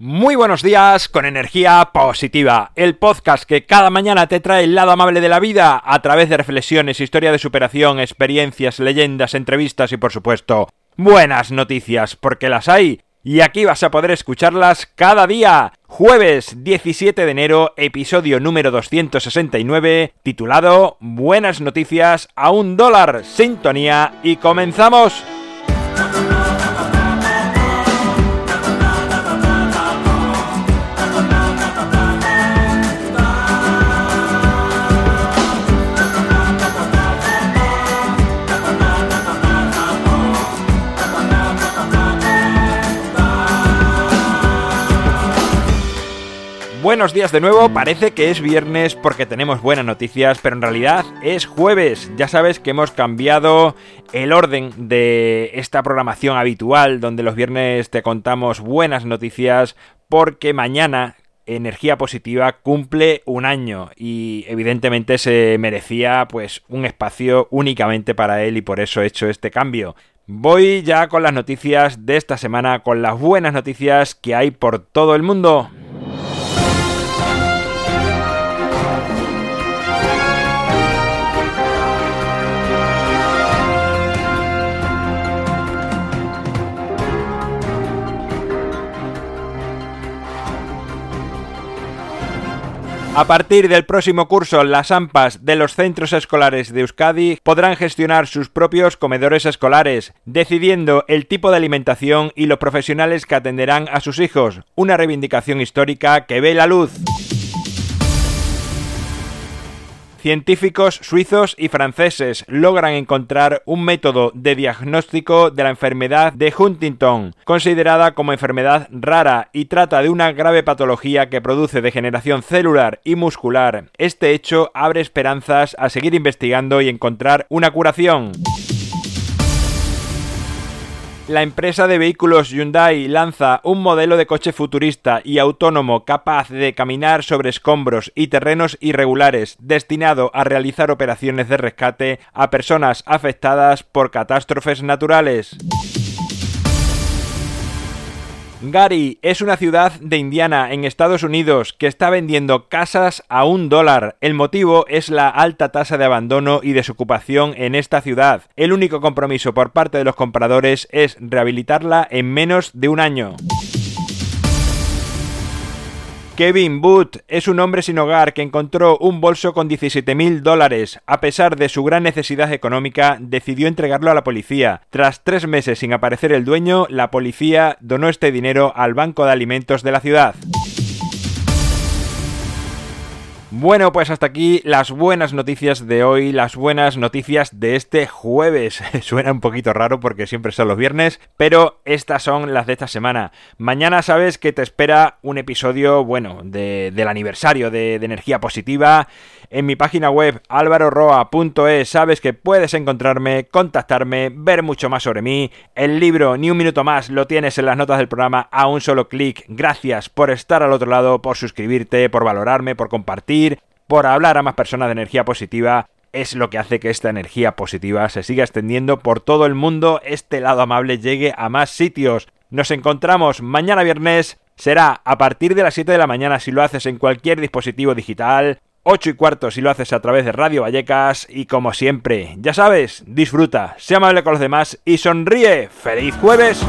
Muy buenos días con energía positiva, el podcast que cada mañana te trae el lado amable de la vida a través de reflexiones, historia de superación, experiencias, leyendas, entrevistas y por supuesto buenas noticias, porque las hay y aquí vas a poder escucharlas cada día. Jueves 17 de enero, episodio número 269, titulado Buenas noticias a un dólar, sintonía y comenzamos. Buenos días de nuevo, parece que es viernes porque tenemos buenas noticias, pero en realidad es jueves. Ya sabes que hemos cambiado el orden de esta programación habitual donde los viernes te contamos buenas noticias porque mañana Energía Positiva cumple un año y evidentemente se merecía pues un espacio únicamente para él y por eso he hecho este cambio. Voy ya con las noticias de esta semana, con las buenas noticias que hay por todo el mundo. A partir del próximo curso, las AMPAs de los centros escolares de Euskadi podrán gestionar sus propios comedores escolares, decidiendo el tipo de alimentación y los profesionales que atenderán a sus hijos, una reivindicación histórica que ve la luz. Científicos suizos y franceses logran encontrar un método de diagnóstico de la enfermedad de Huntington, considerada como enfermedad rara y trata de una grave patología que produce degeneración celular y muscular. Este hecho abre esperanzas a seguir investigando y encontrar una curación. La empresa de vehículos Hyundai lanza un modelo de coche futurista y autónomo capaz de caminar sobre escombros y terrenos irregulares, destinado a realizar operaciones de rescate a personas afectadas por catástrofes naturales. Gary es una ciudad de Indiana, en Estados Unidos, que está vendiendo casas a un dólar. El motivo es la alta tasa de abandono y desocupación en esta ciudad. El único compromiso por parte de los compradores es rehabilitarla en menos de un año. Kevin Booth es un hombre sin hogar que encontró un bolso con 17 mil dólares. A pesar de su gran necesidad económica, decidió entregarlo a la policía. Tras tres meses sin aparecer el dueño, la policía donó este dinero al Banco de Alimentos de la ciudad. Bueno, pues hasta aquí las buenas noticias de hoy, las buenas noticias de este jueves. Suena un poquito raro porque siempre son los viernes, pero estas son las de esta semana. Mañana sabes que te espera un episodio, bueno, del aniversario de, de Energía Positiva. En mi página web alvaroroa.es sabes que puedes encontrarme, contactarme, ver mucho más sobre mí. El libro Ni un minuto más lo tienes en las notas del programa a un solo clic. Gracias por estar al otro lado, por suscribirte, por valorarme, por compartir, por hablar a más personas de energía positiva es lo que hace que esta energía positiva se siga extendiendo por todo el mundo, este lado amable llegue a más sitios. Nos encontramos mañana viernes, será a partir de las 7 de la mañana si lo haces en cualquier dispositivo digital, 8 y cuarto si lo haces a través de Radio Vallecas y como siempre, ya sabes, disfruta, sea amable con los demás y sonríe. ¡Feliz jueves!